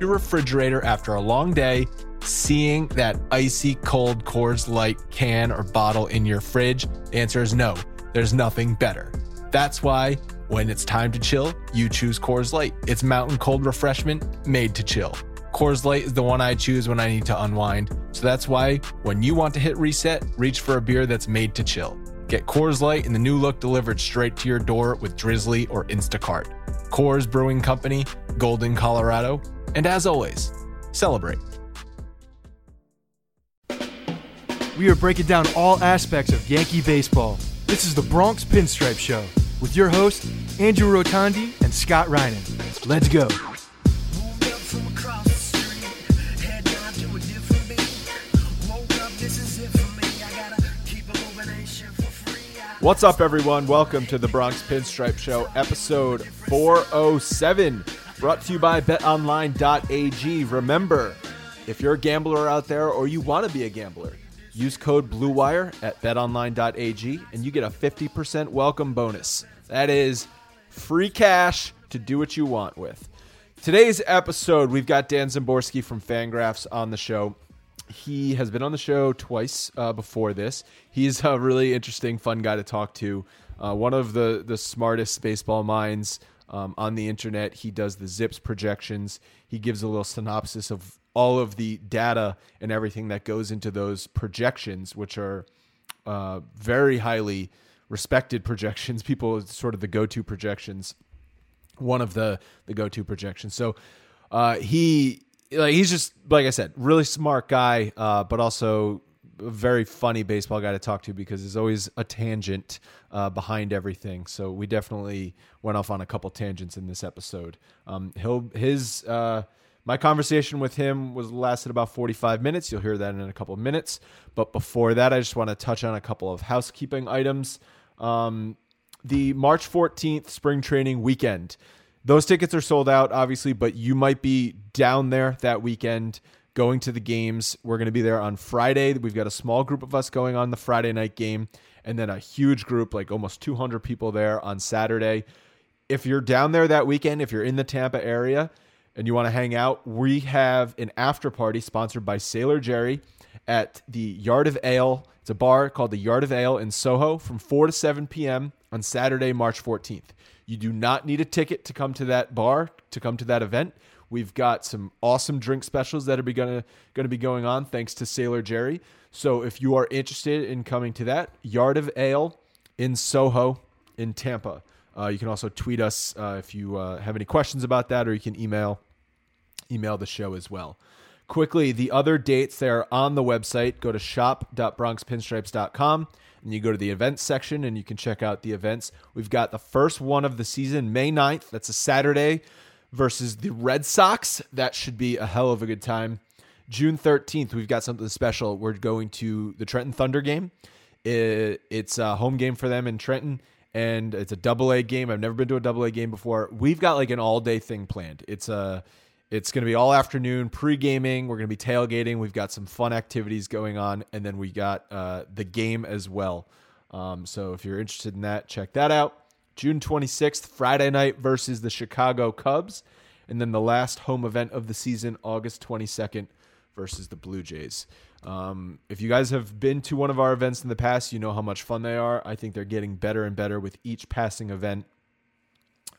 your refrigerator after a long day, seeing that icy cold Coors Light can or bottle in your fridge? The answer is no, there's nothing better. That's why when it's time to chill, you choose Coors Light. It's mountain cold refreshment made to chill. Coors Light is the one I choose when I need to unwind. So that's why when you want to hit reset, reach for a beer that's made to chill. Get Coors Light in the new look delivered straight to your door with Drizly or Instacart. Coors Brewing Company, Golden, Colorado. And as always, celebrate. We are breaking down all aspects of Yankee baseball. This is the Bronx Pinstripe Show with your hosts, Andrew Rotondi and Scott Reinen. Let's go. What's up, everyone? Welcome to the Bronx Pinstripe Show, episode 407, brought to you by betonline.ag. Remember, if you're a gambler out there or you want to be a gambler, use code BLUEWIRE at betonline.ag and you get a 50% welcome bonus. That is free cash to do what you want with. Today's episode, we've got Dan Szymborski from FanGraphs on the show he has been on the show twice uh, before this. He's a really interesting, fun guy to talk to. Uh, one of the the smartest baseball minds um, on the internet. He does the ZiPS projections. He gives a little synopsis of all of the data and everything that goes into those projections, which are uh, very highly respected projections. People sort of the go to projections. One of the the go to projections. So uh, he like he's just like I said, really smart guy, uh, but also a very funny baseball guy to talk to because there's always a tangent uh, behind everything. So we definitely went off on a couple tangents in this episode. Um, he'll his uh, my conversation with him was lasted about 45 minutes. You'll hear that in a couple of minutes. But before that, I just want to touch on a couple of housekeeping items. Um, the March 14th spring training weekend. Those tickets are sold out, obviously, but you might be down there that weekend going to the games. We're going to be there on Friday. We've got a small group of us going on the Friday night game. and then a huge group, like almost 200 people there on Saturday. If you're down there that weekend, if you're in the Tampa area and you want to hang out, we have an after party sponsored by Sailor Jerry at the Yard of Ale. It's a bar called the Yard of Ale in Soho from 4 to 7 p.m. on Saturday, March 14th. You do not need a ticket to come to that bar, to come to that event. We've got some awesome drink specials that are going to be going on thanks to Sailor Jerry. So if you are interested in coming to that, Yard of Ale in Soho in Tampa. Uh, you can also tweet us uh, if you uh, have any questions about that, or you can email email the show as well. Quickly, the other dates they are on the website. Go to shop.bronxpinstripes.com and you go to the events section and you can check out the events. We've got the first one of the season, May 9th. That's a Saturday versus the Red Sox. That should be a hell of a good time. June 13th, we've got something special. We're going to the Trenton Thunder game. It, it's a home game for them in Trenton, and it's a double A game. I've never been to a double A game before. We've got like an all day thing planned. It's a it's going to be all afternoon pre gaming. We're going to be tailgating. We've got some fun activities going on, and then we got uh, the game as well. Um, so if you're interested in that, check that out. June 26th, Friday night versus the Chicago Cubs, and then the last home event of the season, August 22nd versus the Blue Jays. Um, if you guys have been to one of our events in the past, you know how much fun they are. I think they're getting better and better with each passing event.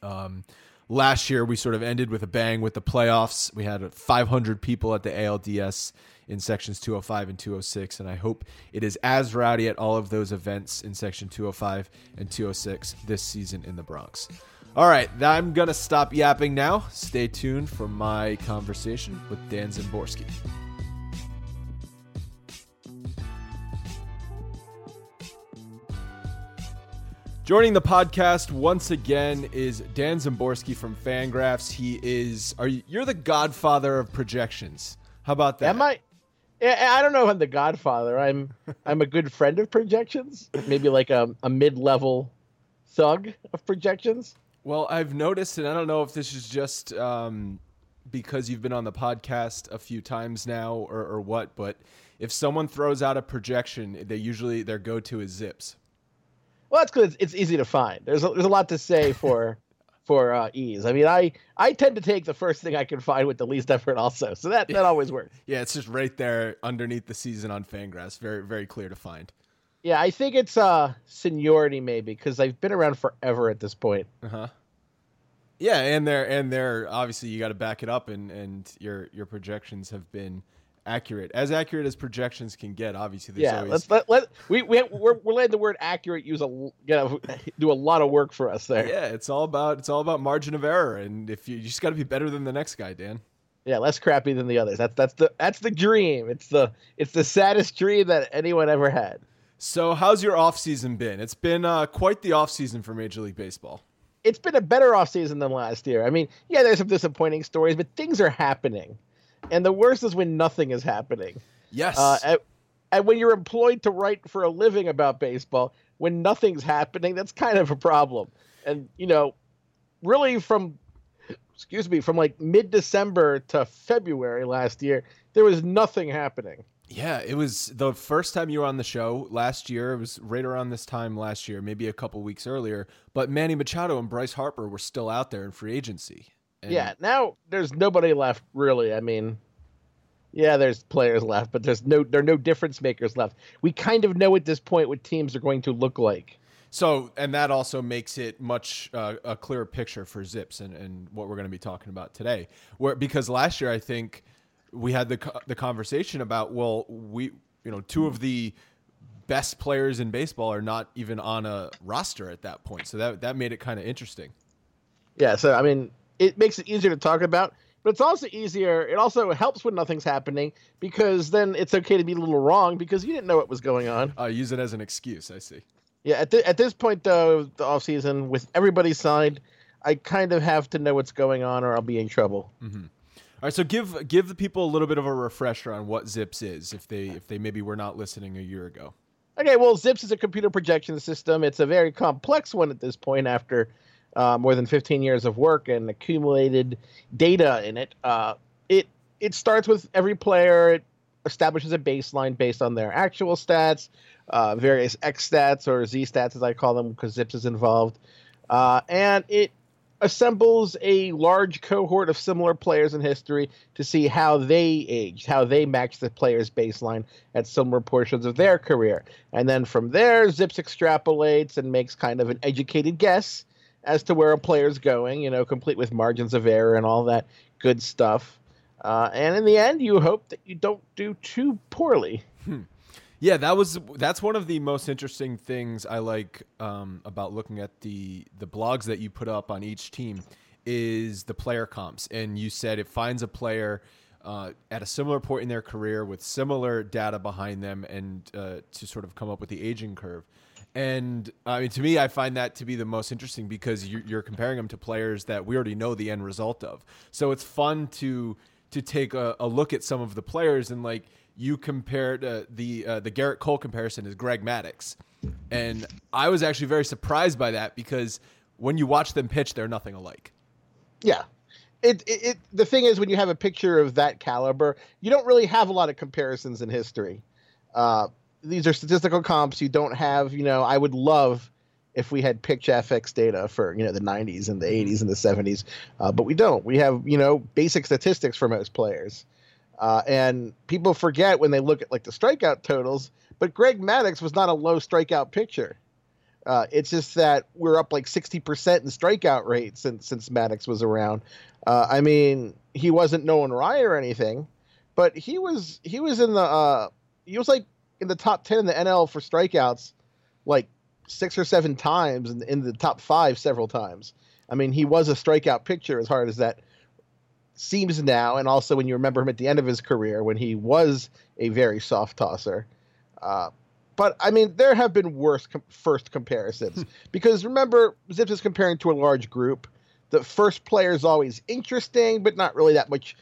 Um, last year we sort of ended with a bang with the playoffs. We had 500 people at the ALDS in sections 205 and 206, and I hope it is as rowdy at all of those events in section 205 and 206 this season in the Bronx. All right, I'm going to stop yapping now. Stay tuned for my conversation with Dan Szymborski. Joining the podcast once again is Dan Szymborski from FanGraphs. He is are you, you're the godfather of projections. How about that? Am I? I don't know if I'm the godfather. I'm I'm a good friend of projections. Maybe like a, a mid-level thug of projections. Well, I've noticed, and I don't know if this is just um, because you've been on the podcast a few times now or, or what, but if someone throws out a projection, they usually their go-to is ZiPS. Well, that's because it's, easy to find. There's a, there's a lot to say for for uh, ease. I mean, I I tend to take the first thing I can find with the least effort, also. So that that always works. yeah, it's just right there underneath the season on FanGraphs. Very very clear to find. Yeah, I think it's uh seniority maybe because I've been around forever at this point. Uh huh. Yeah, and they're and they're obviously you got to back it up, and and your your projections have been accurate, as accurate as projections can get. Obviously, yeah. Always... Let's let, let we we we're, we're letting the word accurate use a you know, do a lot of work for us there. Yeah, it's all about it's all about margin of error, and if you, you just got to be better than the next guy, Dan. Yeah, less crappy than the others. That's that's the that's the dream. It's the it's the saddest dream that anyone ever had. So, how's your off season been? It's been uh, quite the off season for Major League Baseball. It's been a better off season than last year. I mean, yeah, there's some disappointing stories, but things are happening. And the worst is when nothing is happening. Yes. Uh, and, and when you're employed to write for a living about baseball, when nothing's happening, that's kind of a problem. And, you know, really from, excuse me, from like mid December to February last year, there was nothing happening. Yeah, it was the first time you were on the show last year. It was right around this time last year, maybe a couple weeks earlier. But Manny Machado and Bryce Harper were still out there in free agency. And yeah, now there's nobody left really. I mean, yeah, there's players left, but there's no there are no difference makers left. We kind of know at this point what teams are going to look like. So, and that also makes it much uh, a clearer picture for ZiPS and, and what we're going to be talking about today. Where because last year I think we had the the conversation about well we you know two of the best players in baseball are not even on a roster at that point, so that that made it kind of interesting. Yeah, so I mean, it makes it easier to talk about but it's also easier it also helps when nothing's happening because then it's okay to be a little wrong because you didn't know what was going on uh, use it as an excuse i see yeah at, the, at this point though the off season with everybody signed i kind of have to know what's going on or i'll be in trouble mm-hmm. All right, so give give the people a little bit of a refresher on what ZiPS is, if they if they maybe were not listening a year ago. Okay, well, ZiPS is a computer projection system. It's a very complex one at this point after uh, more than 15 years of work and accumulated data in it. Uh, it it starts with every player. It establishes a baseline based on their actual stats, uh, various X stats or Z stats, as I call them, because ZiPS is involved. Uh, and it assembles a large cohort of similar players in history to see how they aged, how they match the player's baseline at similar portions of their career. And then from there, ZiPS extrapolates and makes kind of an educated guess as to where a player's going, you know, complete with margins of error and all that good stuff. Uh, and in the end, you hope that you don't do too poorly. Hmm. Yeah, that was that's one of the most interesting things I like um, about looking at the the blogs that you put up on each team is the player comps. And you said it finds a player uh, at a similar point in their career with similar data behind them, and uh, to sort of come up with the aging curve. And I mean, to me, I find that to be the most interesting because you're, comparing them to players that we already know the end result of. So it's fun to to take a, a look at some of the players and like you compared uh, the uh, the Gerrit Cole comparison is Greg Maddux, and I was actually very surprised by that because when you watch them pitch, they're nothing alike. Yeah, it, it, it the thing is when you have a picture of that caliber, you don't really have a lot of comparisons in history. Uh, these are statistical comps. You don't have, you know, I would love if we had pitch FX data for you know the 90s and the 80s and the 70s, uh, but we don't. We have you know basic statistics for most players. Uh, and people forget when they look at like the strikeout totals, but Greg Maddux was not a low strikeout pitcher. Uh, it's just that we're up like 60% in strikeout rate since since Maddux was around. Uh, I mean, he wasn't Nolan Ryan or anything, but he was he was in the uh, he was like in the top 10 in the NL for strikeouts like six or seven times and in, the top 5 several times. I mean, he was a strikeout pitcher as hard as that seems now, and also when you remember him at the end of his career when he was a very soft tosser. But I mean, there have been worse com- first comparisons hmm. because remember, ZiPS is comparing to a large group. The first player is always interesting, but not really that much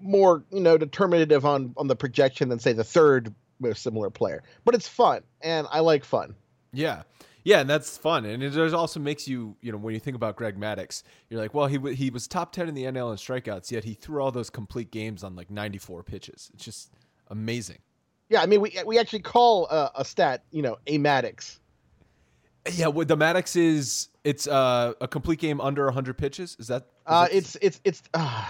more, you know, determinative on on the projection than say the third most similar player. But it's fun, and I like fun. Yeah. Yeah, and that's fun, and it also makes you, you know, when you think about Greg Maddux, you're like, well, he w- he was top ten in the NL in strikeouts, yet he threw all those complete games on like 94 pitches. It's just amazing. Yeah, I mean, we we actually call uh, a stat, you know, a Maddux. Yeah, the Maddux is, it's uh, a complete game under 100 pitches. Is that? Is uh, that... it's it's it's. Uh,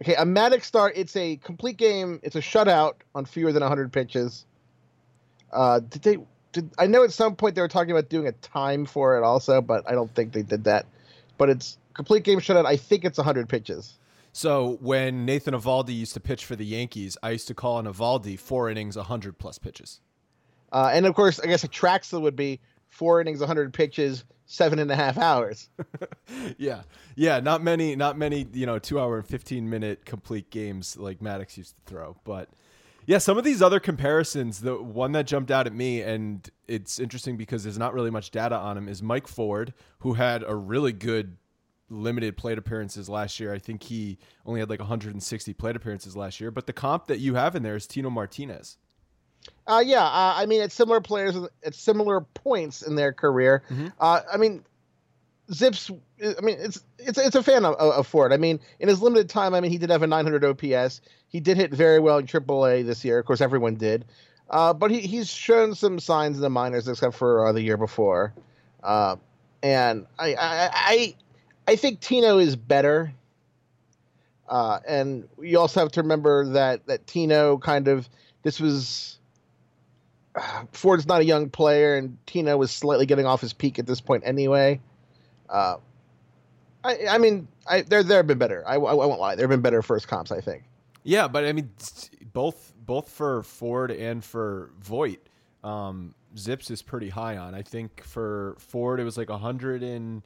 okay, a Maddux start. It's a complete game. It's a shutout on fewer than 100 pitches. Uh, did they? did I know at some point they were talking about doing a time for it also, but I don't think they did that. But it's complete game shutout. I think it's 100 pitches. So when Nathan Eovaldi used to pitch for the Yankees, I used to call an Eovaldi four innings, 100 plus pitches. Uh, and of course, I guess a Trachsel would be four innings, 100 pitches, seven and a half hours. yeah, yeah. Not many, not many. You know, two hour and 15 minute complete games like Maddux used to throw, but yeah, some of these other comparisons, the one that jumped out at me, and it's interesting because there's not really much data on him, is Mike Ford, who had a really good limited plate appearances last year. I think he only had like 160 plate appearances last year. But the comp that you have in there is Tino Martinez. Uh, yeah, uh, I mean, it's similar players at similar points in their career. Mm-hmm. Uh, I mean, ZiPS, I mean, it's it's it's a fan of, of Ford. I mean, in his limited time, I mean, he did have a 900 OPS. He did hit very well in AAA this year. Of course, everyone did. Uh, but he, he's shown some signs in the minors, except for uh, the year before. Uh, and I, I, I, I think Tino is better. Uh, and you also have to remember that that Tino kind of this was Ford's not a young player, and Tino was slightly getting off his peak at this point anyway. Uh, I, I mean, I, there there have been better. I, I, won't lie. There have been better first comps. I think. Yeah, but I mean, both both for Ford and for Voit, um, ZiPS is pretty high on. I think for Ford it was like hundred and it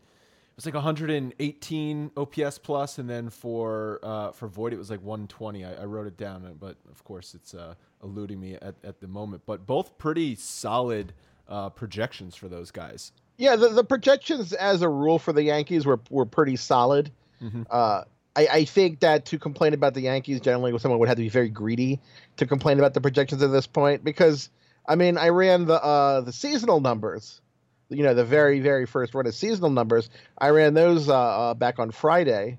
was like 118 OPS plus, and then for uh, for Voit it was like 120. I, I wrote it down, but of course it's uh, eluding me at, at the moment. But both pretty solid uh, projections for those guys. Yeah, the, the projections as a rule for the Yankees were were pretty solid. Mm-hmm. Uh, I, I, think that to complain about the Yankees generally, someone would have to be very greedy to complain about the projections at this point because I mean I ran the uh, the seasonal numbers, you know the very very first run of seasonal numbers. I ran those uh, uh, back on Friday,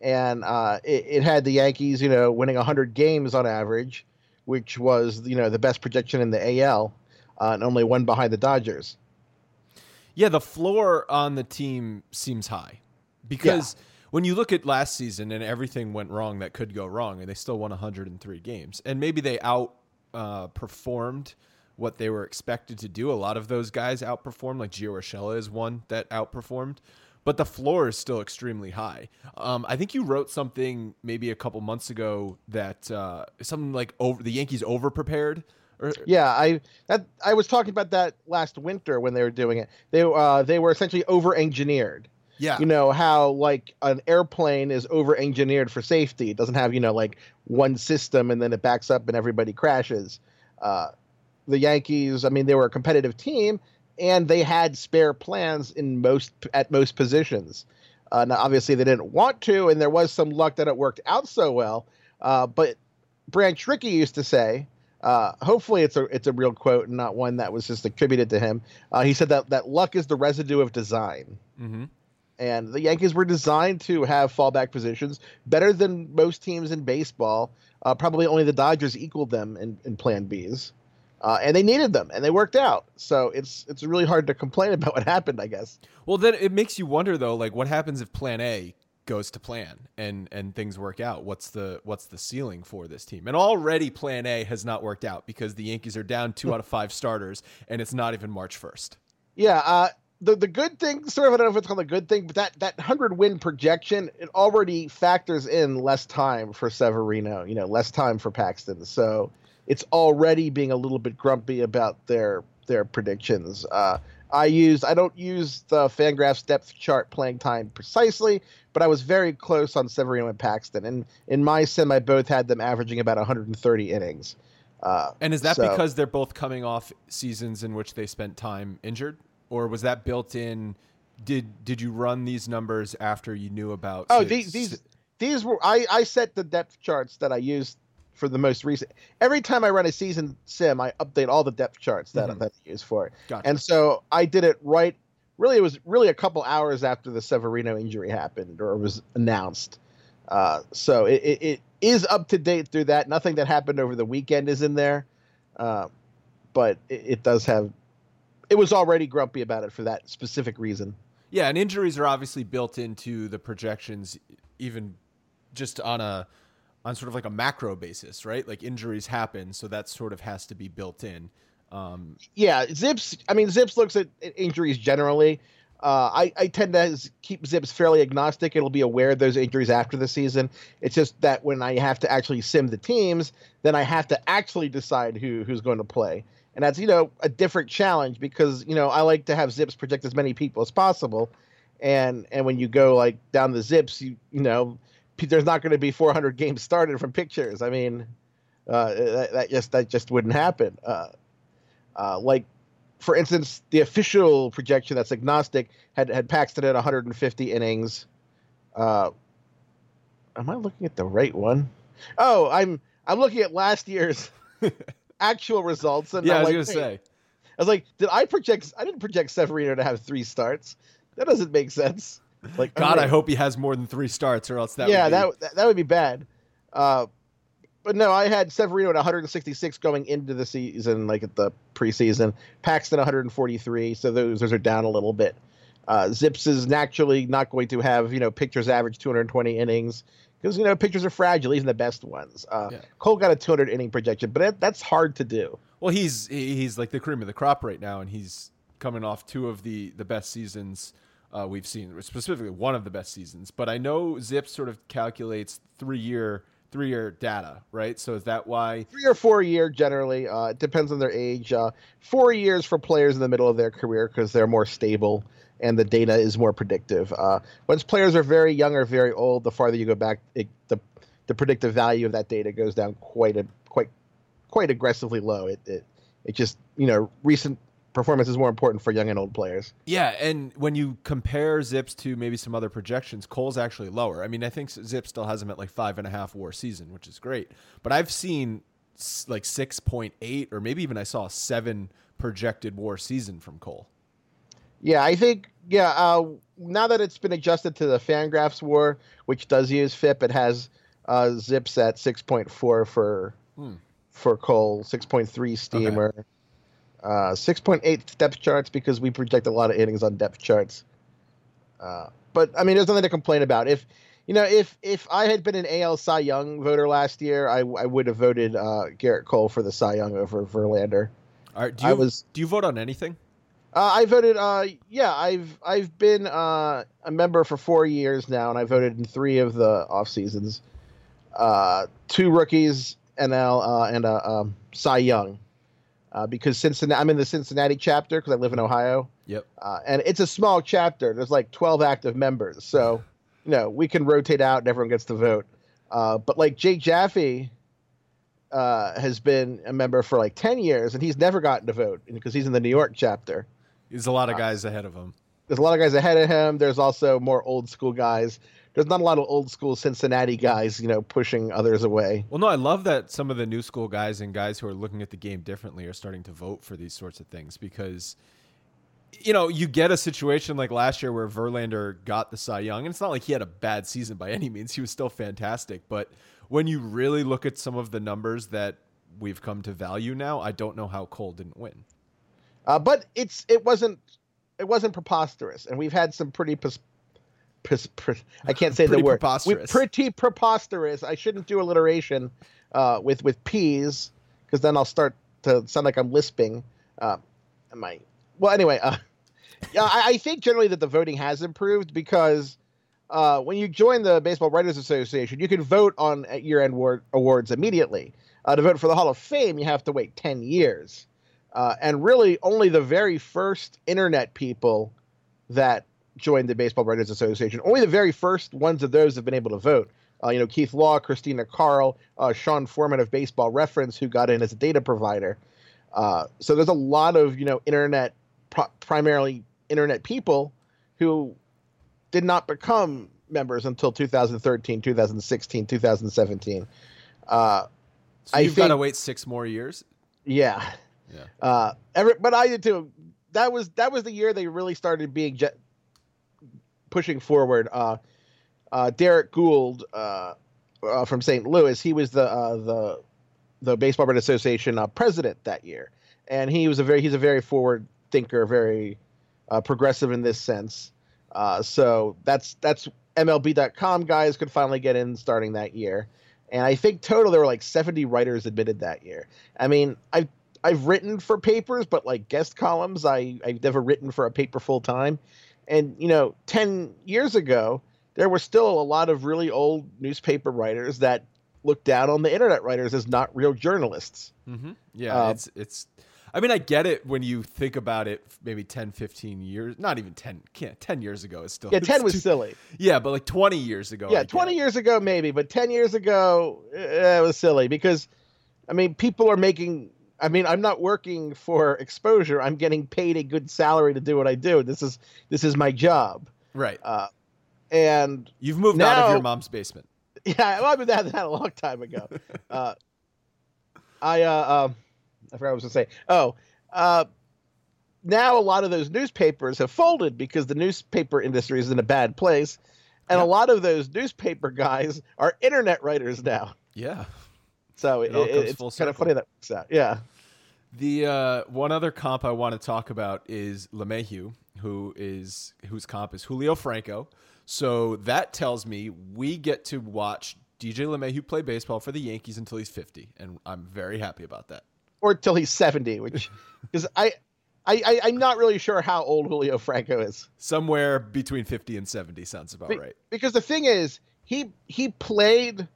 and uh, it, it, had the Yankees you know winning 100 games on average, which was you know the best projection in the AL. uh, and only one behind the Dodgers. Yeah, the floor on the team seems high because yeah. when you look at last season and everything went wrong that could go wrong, and they still won 103 games, and maybe they out uh, performed what they were expected to do. A lot of those guys outperformed, like Gio Urshela is one that outperformed, but the floor is still extremely high. Um, I think you wrote something maybe a couple months ago that uh, something like over the Yankees over prepared or, yeah, I that I was talking about that last winter when they were doing it. They uh they were essentially over engineered. Yeah. You know how like an airplane is over engineered for safety. It doesn't have, you know, like one system and then it backs up and everybody crashes. Uh the Yankees, I mean, they were a competitive team and they had spare plans in most at most positions. Uh, now, obviously, they didn't want to, and there was some luck that it worked out so well. Uh, but Branch Rickey used to say uh, hopefully, it's a it's a real quote and not one that was just attributed to him. Uh, he said that that luck is the residue of design, mm-hmm. and the Yankees were designed to have fallback positions better than most teams in baseball. Uh, probably only the Dodgers equaled them in, in Plan Bs, uh, and they needed them, and they worked out. So it's it's really hard to complain about what happened, I guess. Well, then it makes you wonder though, like what happens if Plan A goes to plan and and things work out what's the what's the ceiling for this team and already plan a has not worked out because the yankees are down two out of five starters and it's not even march 1st yeah uh the, the good thing, sort of, I don't know if it's called a good thing, but that, that 100 win projection, it already factors in less time for Severino, you know, less time for Paxton. So it's already being a little bit grumpy about their their predictions. Uh, I used I don't use the FanGraphs depth chart playing time precisely, but I was very close on Severino and Paxton, and in my sim, I both had them averaging about 130 innings. Uh, and is that so, because they're both coming off seasons in which they spent time injured, or was that built in? Did did you run these numbers after you knew about? Oh, these these these were I I set the depth charts that I used for the most recent. Every time I run a season sim, I update all the depth charts that, mm-hmm. that I use for it. Gotcha. And so I did it right. Really, it was really a couple hours after the Severino injury happened or was announced. Uh, so it, it, it is up to date through that. Nothing that happened over the weekend is in there, uh, but it, it does have. It was already grumpy about it for that specific reason. Yeah, and injuries are obviously built into the projections, even just on a on sort of like a macro basis, right? Like injuries happen, so that sort of has to be built in. Um, yeah, ZiPS. I mean, ZiPS looks at injuries generally. Uh, I, I tend to keep ZiPS fairly agnostic. It'll be aware of those injuries after the season. It's just that when I have to actually sim the teams, then I have to actually decide who who's going to play, and that's you know a different challenge because you know I like to have ZiPS project as many people as possible, and and when you go like down the ZiPS, you you know there's not going to be 400 games started from pictures. I mean, uh, that, that, just that just wouldn't happen. Uh, uh, like, for instance, the official projection that's agnostic had had Paxton at 150 innings. Uh, am I looking at the right one? Oh, I'm I'm looking at last year's actual results. And yeah, I'm I was like, gonna say. I was like, did I project? I didn't project Severino to have three starts. That doesn't make sense. Like God, I, I hope he has more than three starts, or else that yeah, would be... that that would be bad. Uh, but no, I had Severino at 166 going into the season, like at the preseason. Paxton 143, so those those are down a little bit. Uh, ZiPS is naturally not going to have you know pitchers average 220 innings because you know pitchers are fragile, even the best ones. Uh, yeah. Cole got a 200 inning projection, but that, that's hard to do. Well, he's he's like the cream of the crop right now, and he's coming off two of the the best seasons uh, we've seen, specifically one of the best seasons. But I know Zip sort of calculates three year three year data, right? So is that why three or four year generally? Uh, it depends on their age. Uh, four years for players in the middle of their career because they're more stable and the data is more predictive. Uh, once players are very young or very old, the farther you go back, it, the the predictive value of that data goes down quite a quite quite aggressively low. It it it just you know recent performance is more important for young and old players. Yeah, and when you compare ZiPS to maybe some other projections, Cole's actually lower. I mean, I think ZiPS still has him at like five and a half WAR season, which is great. But I've seen like six point eight, or maybe even I saw seven projected WAR season from Cole. Yeah, I think yeah. Uh, now that it's been adjusted to the FanGraphs WAR, which does use FIP, it has uh, ZiPS at six point four for hmm. for Cole, six point three Steamer. Okay Uh, 6.8 depth charts because we project a lot of innings on depth charts. Uh, but I mean, there's nothing to complain about. If you know, if if I had been an AL Cy Young voter last year, I, I would have voted uh, Gerrit Cole for the Cy Young over Verlander. All right, do you, I was do you vote on anything? uh, I voted. Uh, yeah, I've I've been uh, a member for four years now, and I voted in three of the off seasons. Uh, two rookies, NL, uh, and uh, um, Cy Young, uh, because Cincinnati. I'm in the Cincinnati chapter because I live in Ohio, Yep. uh, and it's a small chapter. There's like 12 active members, so you know we can rotate out and everyone gets to vote. Uh, but like Jay Jaffe uh, has been a member for like 10 years, and he's never gotten to vote because he's in the New York chapter. There's a lot of guys ahead of him. There's a lot of guys ahead of him. There's also more old school guys. There's not a lot of old school Cincinnati guys, you know, pushing others away. Well, no, I love that some of the new school guys and guys who are looking at the game differently are starting to vote for these sorts of things because, you know, you get a situation like last year where Verlander got the Cy Young, and it's not like he had a bad season by any means. He was still fantastic. But when you really look at some of the numbers that we've come to value now, I don't know how Cole didn't win. Uh, but it's it wasn't it wasn't preposterous, and we've had some pretty. Pres- I can't say the word. Preposterous. pretty preposterous. I shouldn't do alliteration uh, with with p's because then I'll start to sound like I'm lisping. Uh, am I? Well, anyway, uh, yeah, I, I think generally that the voting has improved because uh, when you join the Baseball Writers Association, you can vote on year-end award, awards immediately. Uh, to vote for the Hall of Fame, you have to wait ten years, uh, and really only the very first internet people that joined the Baseball Writers Association, only the very first ones of those have been able to vote. Uh, you know, Keith Law, Christina Kahrl, uh, Sean Forman of Baseball Reference, who got in as a data provider. Uh, so there's a lot of you know internet, pro- primarily internet people, who did not become members until 2013, 2016, 2017. Uh, So I you've got to wait six more years. yeah. Yeah. Uh, every, but I did too. That was that was the year they really started being je- pushing forward. Uh, uh, Derrick Goold uh, from St. Louis, he was the the the Baseball Writers Association president that year, and he was a very he's a very forward thinker, very progressive in this sense. So that's that's MLB.com guys could finally get in starting that year, and I think total there were like 70 writers admitted that year. I mean, I've I've written for papers, but like guest columns, I I've never written for a paper full time. And you know, 10 years ago, there were still a lot of really old newspaper writers that looked down on the internet writers as not real journalists. Mm-hmm. Yeah, Uh, it's it's. I mean, I get it when you think about it. Maybe 10, 15 years, not even 10, can't, 10 years ago is still. Yeah, 10 was too- silly. Yeah, but like twenty years ago. Yeah, get 20 years ago maybe, but 10 years ago eh, it was silly because I mean, people are making I mean, I'm not working for exposure. I'm getting paid a good salary to do what I do. This is this is my job. Right. Uh, and You've moved out of your mom's basement. Yeah, well, I've been that that a long time ago. uh, I uh, um, I forgot what I was going to say. Oh, uh, now a lot of those newspapers have folded because the newspaper industry is in a bad place, and a lot of those newspaper guys are internet writers now. Yeah. So It it, it's kind of funny that works out. Yeah. The uh, one other comp I want to talk about is LeMahieu, who is whose comp is Julio Franco. So that tells me we get to watch DJ LeMahieu play baseball for the Yankees until he's 50, and I'm very happy about that. Or till he's seventy, which because I, I, I, I'm not really sure how old Julio Franco is. Somewhere between 50 and 70 sounds about Be- right. Because the thing is, he he played,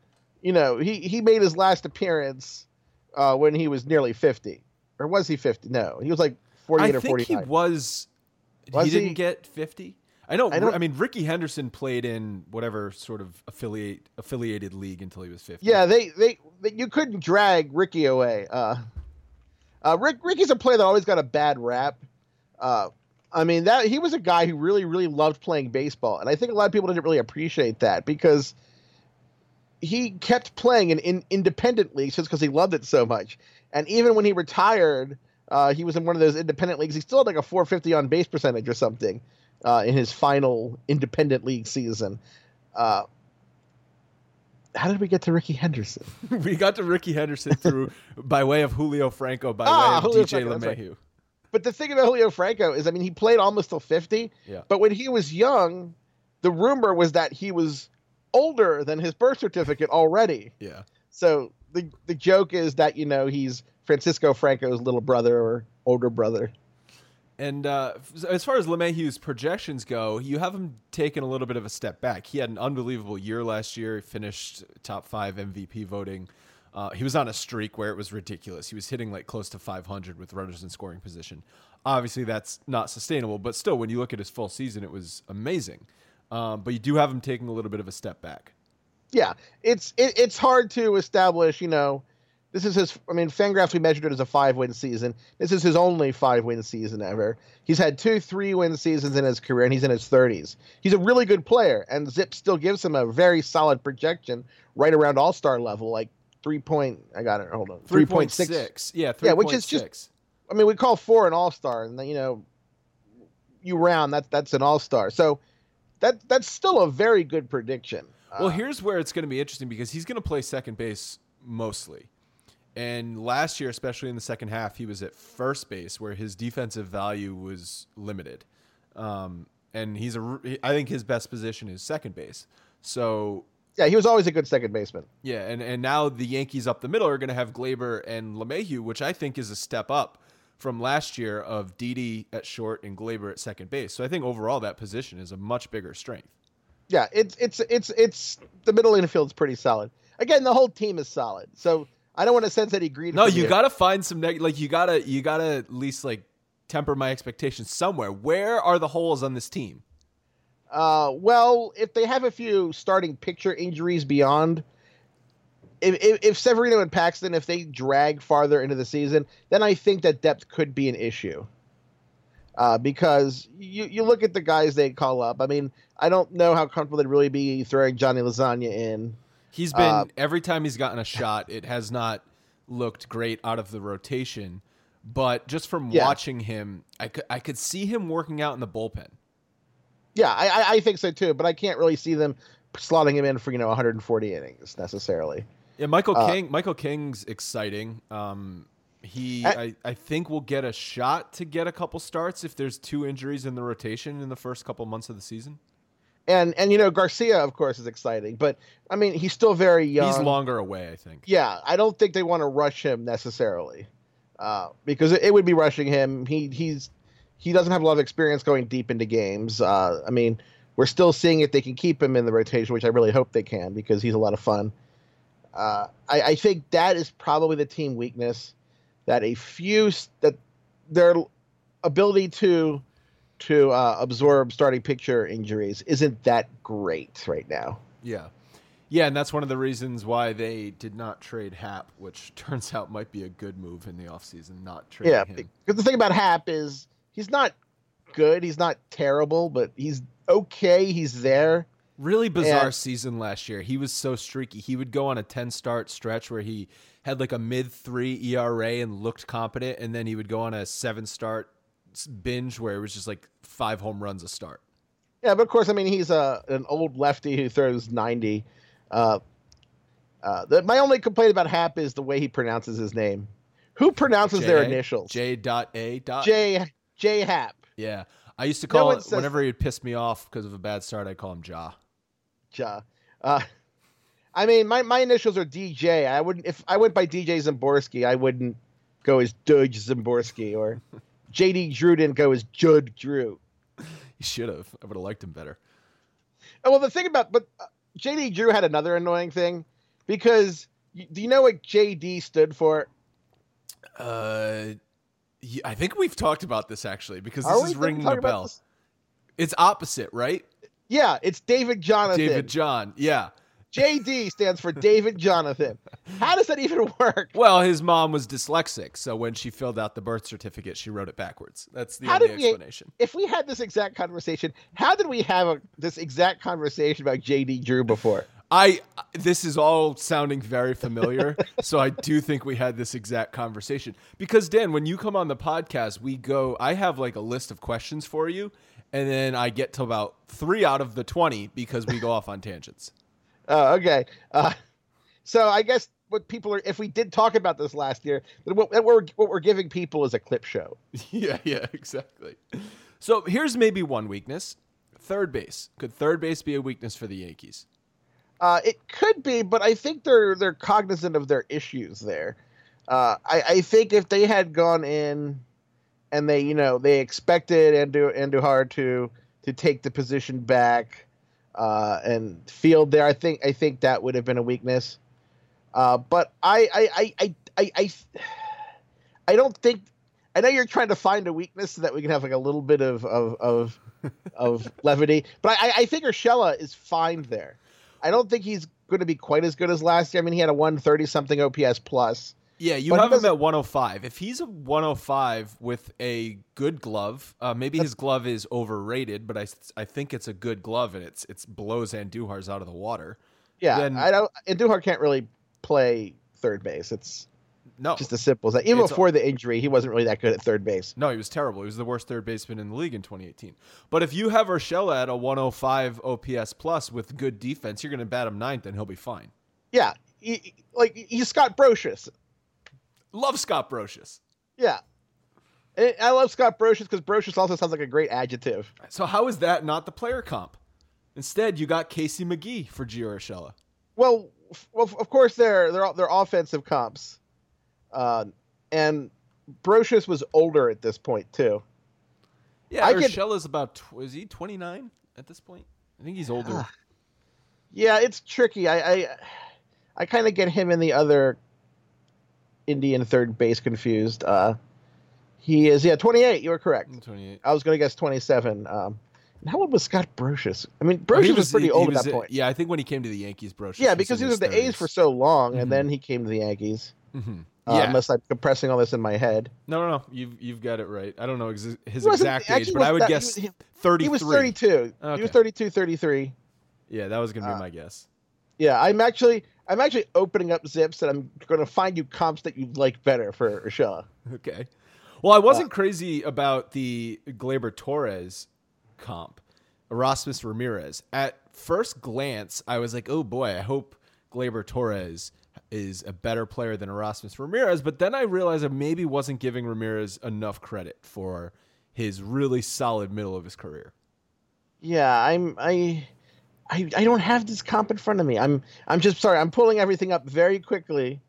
you know, he he made his last appearance uh, when he was nearly fifty, or was he fifty? No, he was like forty-eight I or think he was. Was he didn't get 50. I know. I I, mean, Rickey Henderson played in whatever sort of affiliate affiliated league until he was 50. Yeah, they, they they you couldn't drag Rickey away. Uh, uh, Rick Rickey's a player that always got a bad rap. Uh, I mean that he was a guy who really really loved playing baseball, and I think a lot of people didn't really appreciate that because he kept playing in, in independent leagues just because he loved it so much. And even when he retired, uh, he was in one of those independent leagues. He still had like a 450 on base percentage or something uh, in his final independent league season. Uh, how did we get to Rickey Henderson? we got to Rickey Henderson through by way of Julio Franco, by Ah, way of Julio DJ Franco, right. LeMahieu. but the thing about Julio Franco is, I mean, he played almost till 50. Yeah. But when he was young, the rumor was that he was older than his birth certificate already. Yeah. So the the joke is that you know he's Francisco Franco's little brother or older brother. And uh, as far as LeMahieu's projections go, you have him taking a little bit of a step back. He had an unbelievable year last year. He finished top five MVP voting. Uh, he was on a streak where it was ridiculous. He was hitting like close to 500 with runners in scoring position. Obviously, that's not sustainable, but still, when you look at his full season, it was amazing. Um, but you do have him taking a little bit of a step back. Yeah, it's it, it's hard to establish. You know, this is his. I mean, FanGraphs we measured it as a five win season. This is his only five win season ever. He's had two three win seasons in his career, and he's in his thirties. He's a really good player, and Zip still gives him a very solid projection, right around All Star level, like three point. I got it. Hold on, three point six. Yeah, yeah, which is just. I mean, we call four an All Star, and then, you know, you round that's that's an All Star. So that that's still a very good prediction. Well, Uh, here's where it's going to be interesting because he's going to play second base mostly. And last year, especially in the second half, he was at first base where his defensive value was limited. Um, and he's a, I think his best position is second base. So yeah, he was always a good second baseman. yeah, and, and now the Yankees up the middle are going to have Gleyber and LeMahieu, which I think is a step up from last year of Didi at short and Gleyber at second base. So I think overall that position is a much bigger strength. Yeah, it's it's it's it's the middle infield's pretty solid. Again, the whole team is solid. So I don't want to sense any greed. No, you got to find some neg- like you got to you got to at least like temper my expectations somewhere. Where are the holes on this team? Uh, well, if they have a few starting pitcher injuries beyond, if, if, if Severino and Paxton, if they drag farther into the season, then I think that depth could be an issue. Uh, because you, you look at the guys they call up. I mean, I don't know how comfortable they'd really be throwing Johnny Lasagna in. He's been Uh, every time he's gotten a shot, it has not looked great out of the rotation. But just from Yeah. watching him, I could I could see him working out in the bullpen. Yeah, I, I, I think so too, but I can't really see them slotting him in for you know 140 innings necessarily. Yeah, Michael Uh, King. Michael King's exciting. Um, he, I- I, I think, will get a shot to get a couple starts if there's two injuries in the rotation in the first couple months of the season. And and you know Garcia, of course, is exciting, but I mean he's still very young. He's longer away, I think. Yeah, I don't think they want to rush him necessarily, uh, because it, it would be rushing him. He he's he doesn't have a lot of experience going deep into games. Uh, I mean, we're still seeing if they can keep him in the rotation, which I really hope they can because he's a lot of fun. Uh, I, I think that is probably the team weakness that a few that their ability to to uh, absorb starting pitcher injuries isn't that great right now. Yeah. Yeah, and that's one of the reasons why they did not trade Happ, which turns out might be a good move in the offseason, not trading Yeah, him. because the thing about Happ is he's not good, he's not terrible, but he's okay. He's there. Really bizarre Yeah. season last year. He was so streaky. He would go on a 10 start stretch where he had like a mid 3 ERA and looked competent and then he would go on a 7 start binge where it was just like 5 home runs a start. Yeah, but of course, I mean he's a an old lefty who throws ninety. Uh, uh, the, my only complaint about Happ is the way he pronounces his name. Who pronounces their initials? J dot A dot. J J Happ. Yeah. I used to call one it whenever he'd piss me off because of a bad start, I'd call him Ja. Ja. Uh, I mean, my, my initials are DJ. I wouldn't if I went by DJ Szymborski, I wouldn't go as Dudge Szymborski or JD Drew didn't go as Judd Drew. You should have. I would have liked him better. Oh, well, the thing about but uh, JD Drew had another annoying thing because y- do you know what JD stood for? Uh, yeah, I think we've talked about this actually because this we is ringing a bell. It's opposite, right? Yeah, it's David Jonathan. David John. Yeah. JD stands for David Jonathan. How does that even work? Well, his mom was dyslexic, so when she filled out the birth certificate, she wrote it backwards. That's the How only we- explanation. If we had this exact conversation, how did we have a, this exact conversation about JD Drew before? I this is all sounding very familiar, so I do think we had this exact conversation. Because Dan, when you come on the podcast, we go I have like a list of questions for you, and then I get to about 3 out of the 20 because we go off on tangents. Oh, okay. Uh, so I guess what people are. If we did talk about this last year, then what, what we're what we're giving people is a clip show. yeah, yeah, exactly. So here's maybe one weakness: third base. Could third base be a weakness for the Yankees? Uh, it could be, but I think they're they're cognizant of their issues there. Uh, I, I think if they had gone in and they you know they expected Andu Andujar to to take the position back uh, and field there, I think I think that would have been a weakness. Uh, but I I, I I I I don't think I know you're trying to find a weakness so that we can have like a little bit of of of, of levity, but I, I think Urshela is fine there. I don't think he's going to be quite as good as last year. I mean, he had a 130 something OPS plus. Yeah, you have him at 105. If he's a 105 with a good glove, uh, maybe his glove is overrated, but I, I think it's a good glove and it's it's blows Andujar's out of the water. Yeah, then, I don't. Andujar can't really play third base. It's no, just as simple as that. Even before a, the injury, he wasn't really that good at third base. No, he was terrible. He was the worst third baseman in the league in 2018. But if you have Urshela at a 105 OPS plus with good defense, you're going to bat him ninth, and he'll be fine. Yeah, he, like he's Scott Brosius. Love Scott Brosius. Yeah. And I love Scott Brosius because Brosius also sounds like a great adjective. So how is that not the player comp? Instead, you got Casey McGehee for Gio Urshela. Well, well, of course they're they're they're offensive comps, uh, and Brosius was older at this point too. Yeah, I Urshela's about is he twenty nine at this point? I think he's older. Yeah, it's tricky. I I, I kind of get him and the other Indian third base confused. Uh, he is yeah 28. You were correct. 28. I was going to guess 27. Um, how old was Scott Brosius? I mean, Brosius oh, was, was, pretty he, old he was, at that point. Yeah, I think when he came to the Yankees, Brosius. Yeah, because he was at the A's for so long, mm-hmm. and then he came to the Yankees. Mm-hmm. Uh, yeah. Unless I'm compressing all this in my head. No, no, no. You've you've got it right. I don't know ex- his exact age, but I would that, guess he, 33. He was 32. Okay. He was 32, 33. Yeah, that was going to be uh, my guess. Yeah, I'm actually I'm actually opening up ZiPS and I'm going to find you comps that you like better for Urshela. Okay. Well, I wasn't uh, crazy about the Gleyber Torres comp, Aramis Ramirez. At first glance, I was like, oh boy, I hope Gleyber Torres is a better player than Aramis Ramirez. But then I realized I maybe wasn't giving Ramirez enough credit for his really solid middle of his career. Yeah, I'm I I, I don't have this comp in front of me. I'm I'm just sorry. I'm pulling everything up very quickly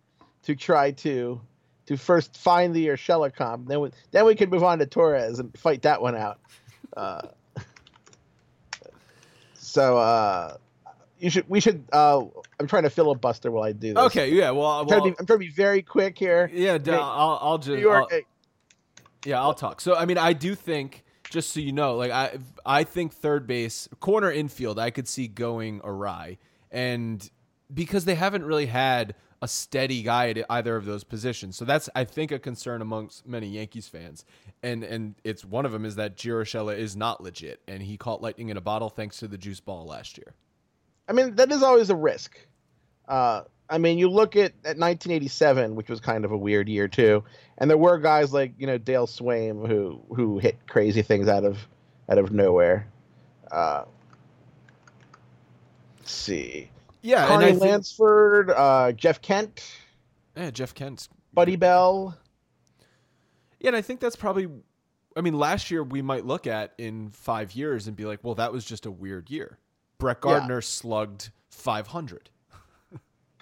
to try to to first find the Urshela comp. Then we, then we can move on to Torres and fight that one out. Uh, so uh, you should we should. Uh, I'm trying to filibuster while I do this. Okay. Yeah. Well, I'm, trying, to be, I'm trying to be very quick here. Yeah. I'll, I'll just. York, I'll, yeah, I'll talk. So I mean, I do think just so you know, like I I think third base, corner infield, I could see going awry, and because they haven't really had a steady guy at either of those positions, so that's I think a concern amongst many Yankees fans, and and it's one of them is that Gio Urshela is not legit, and he caught lightning in a bottle thanks to the juice ball last year. I mean, that is always a risk. Uh, I mean, you look at, at 1987, which was kind of a weird year too, and there were guys like you know Dale Sveum who who hit crazy things out of out of nowhere. Uh, let's see. Yeah, Carney and Lansford, think... uh, Jeff Kent. Yeah, Jeff Kent. Buddy Bell. Yeah, and I think that's probably. I mean, last year we might look at in five years and be like, well, that was just a weird year. Brett Gardner yeah. slugged 500.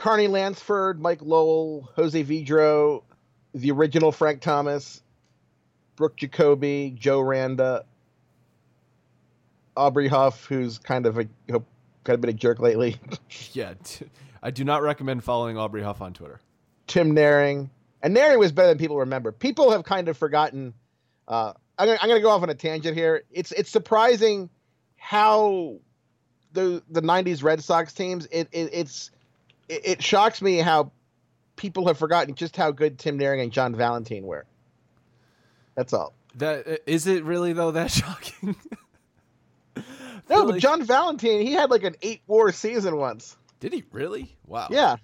Carney Lansford, Mike Lowell, Jose Vidro, the original Frank Thomas, Brook Jacoby, Joe Randa, Aubrey Huff, who's kind of a kind of been a jerk lately. yeah, t- I do not recommend following Aubrey Huff on Twitter. Tim Naehring, and Naehring was better than people remember. People have kind of forgotten. Uh, I'm gonna, I'm gonna go off on a tangent here. It's it's surprising how the the '90s Red Sox teams. It, it it's it, it shocks me how people have forgotten just how good Tim Naehring and John Valentin were. That's all. That uh, is it really though that shocking? no, but John Valentin, he had like an eight war season once. Did he really? Wow. Yeah.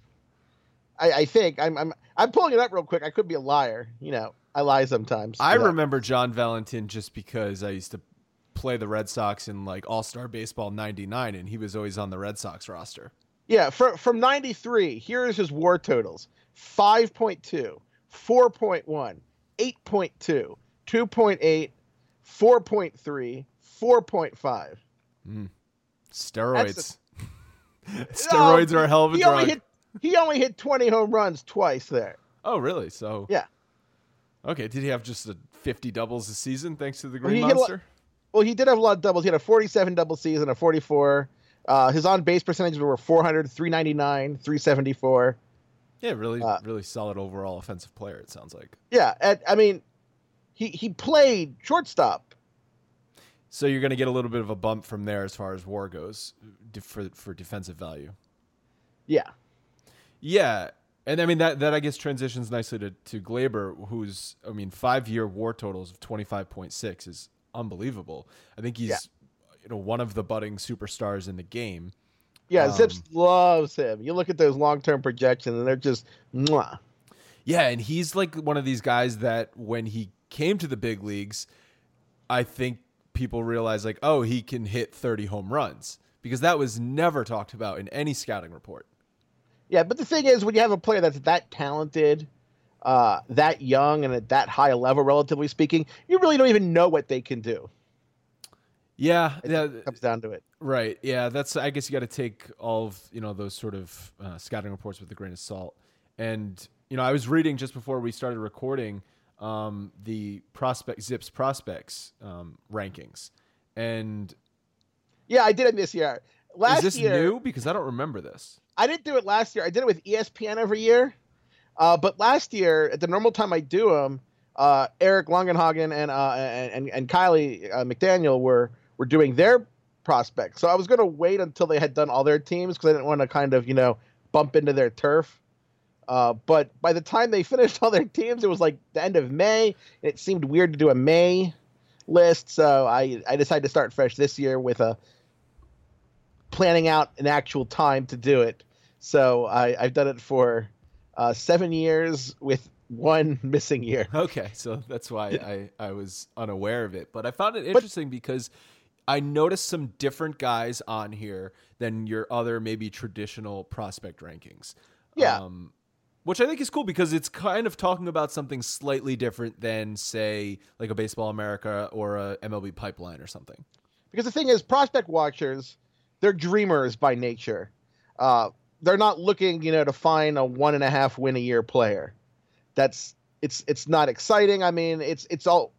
I, I think I'm I'm I'm pulling it up real quick. I could be a liar. You know, I lie sometimes. I remember John Valentin just because I used to play the Red Sox in like All Star Baseball '99, and he was always on the Red Sox roster. Yeah, from from 93, here's his war totals 5.2, 4.1, 8.2, 2.8, 4.3, 4.5. Mm. Steroids. A, Steroids are a hell of a he drug. Only hit, he only hit 20 home runs twice there. Oh, really? So Yeah. Okay, did he have just a 50 doubles a season thanks to the Green a Monster? lot- Well, he did have a lot of doubles. He had a 47 double season, a 44. Uh, his on base percentages were 400, 399, 374. Yeah, really, Uh, really solid overall offensive player. It sounds like. Yeah, and, I mean, he he played shortstop. So you're going to get a little bit of a bump from there as far as WAR goes for for defensive value. Yeah. Yeah, and I mean that that I guess transitions nicely to to Gleyber, who's I mean five year WAR totals of 25.6 is unbelievable. I think he's Yeah. You know one of the budding superstars in the game. Yeah, Um, ZiPS loves him. You look at those long term projections, and they're just mwah. Yeah, and he's like one of these guys that when he came to the big leagues, I think people realized like, oh, he can hit 30 home runs because that was never talked about in any scouting report. Yeah, but the thing is, when you have a player that's that talented, uh, that young, and at that high a level, relatively speaking, you really don't even know what they can do. Yeah, It yeah, comes down to it. right. Yeah, that's I guess you got to take all of, you know, those sort of uh, scouting reports with a grain of salt. And, you know, I was reading just before we started recording um, the prospect ZiPS prospects um, rankings. And Yeah, I did it this year. Last is this year, new because I don't remember this. I didn't do it last year. I did it with ESPN every year. Uh, but last year, at the normal time I do them, uh, Eric Longenhagen and uh, and and, and Kiley uh, McDaniel were were doing their prospects. So I was going to wait until they had done all their teams because I didn't want to kind of you know bump into their turf. Uh, but by the time they finished all their teams, it was like the end of May. And it seemed weird to do a May list, so I I decided to start fresh this year with a planning out an actual time to do it. So I, I've done it for uh, seven years with one missing year. Okay, so that's why I, I was unaware of it. But I found it interesting because I noticed some different guys on here than your other maybe traditional prospect rankings. Yeah. Um, which I think is cool because it's kind of talking about something slightly different than, say, like a Baseball America or a MLB Pipeline or something. Because the thing is, prospect watchers, they're dreamers by nature. Uh, they're not looking, you know, to find a one and a half win a year player. That's it's it's not exciting. I mean, it's it's all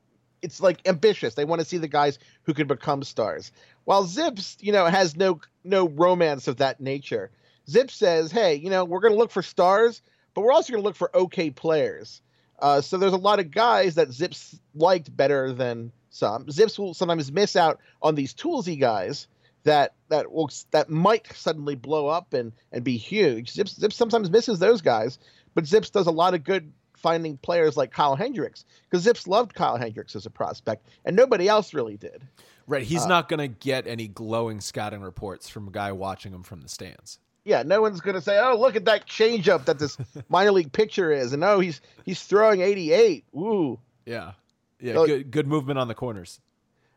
it's like ambitious. They want to see the guys who could become stars. While ZiPS, you know, has no no romance of that nature. Zip says, "Hey, you know, we're going to look for stars, but we're also going to look for okay players." Uh, so there's a lot of guys that ZiPS liked better than some. ZiPS will sometimes miss out on these toolsy guys that that will that might suddenly blow up and and be huge. ZiPS ZiPS sometimes misses those guys, but ZiPS does a lot of good finding players like Kyle Hendricks because ZiPS loved Kyle Hendricks as a prospect, and nobody else really did. Right. He's Uh, not going to get any glowing scouting reports from a guy watching him from the stands. Yeah, no one's gonna say, "Oh, look at that changeup that this minor league pitcher is," and oh, he's he's throwing 88. Ooh. Yeah. Yeah. So- good, good movement on the corners.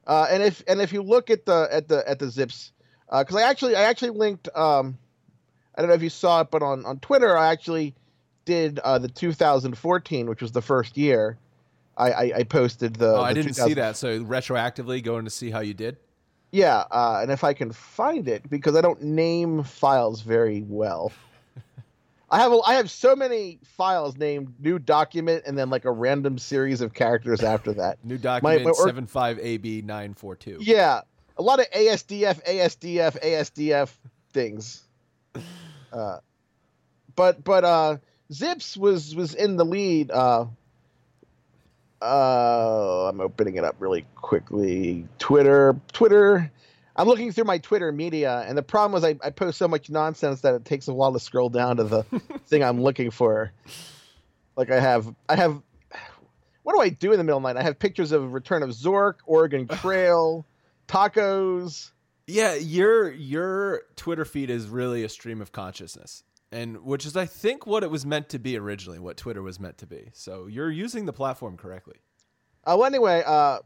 Uh, and if and if you look at the at the at the ZiPS, because I actually I actually linked. Um, I don't know if you saw it, but on on Twitter I actually did uh, the 2014, which was the first year. I I, I posted the. oh, I didn't 2000 see that. So retroactively going to see how you did. Yeah, uh, and if I can find it, because I don't name files very well. I have a, I have so many files named new document and then like a random series of characters after that. New document my or- seven five AB nine four two. Yeah, a lot of ASDF, ASDF, ASDF things. Uh, but but uh, ZiPS was was in the lead. Uh, uh, I'm opening it up really quickly. Twitter, Twitter. I'm looking through my Twitter media, and the problem was I, I post so much nonsense that it takes a while to scroll down to the thing I'm looking for. Like I have, I have. What do I do in the middle of the night? I have pictures of Return of Zork, Oregon Trail, tacos. Yeah, your your Twitter feed is really a stream of consciousness. And which is I think what it was meant to be originally, what Twitter was meant to be. So you're using the platform correctly. Uh, well, anyway, uh,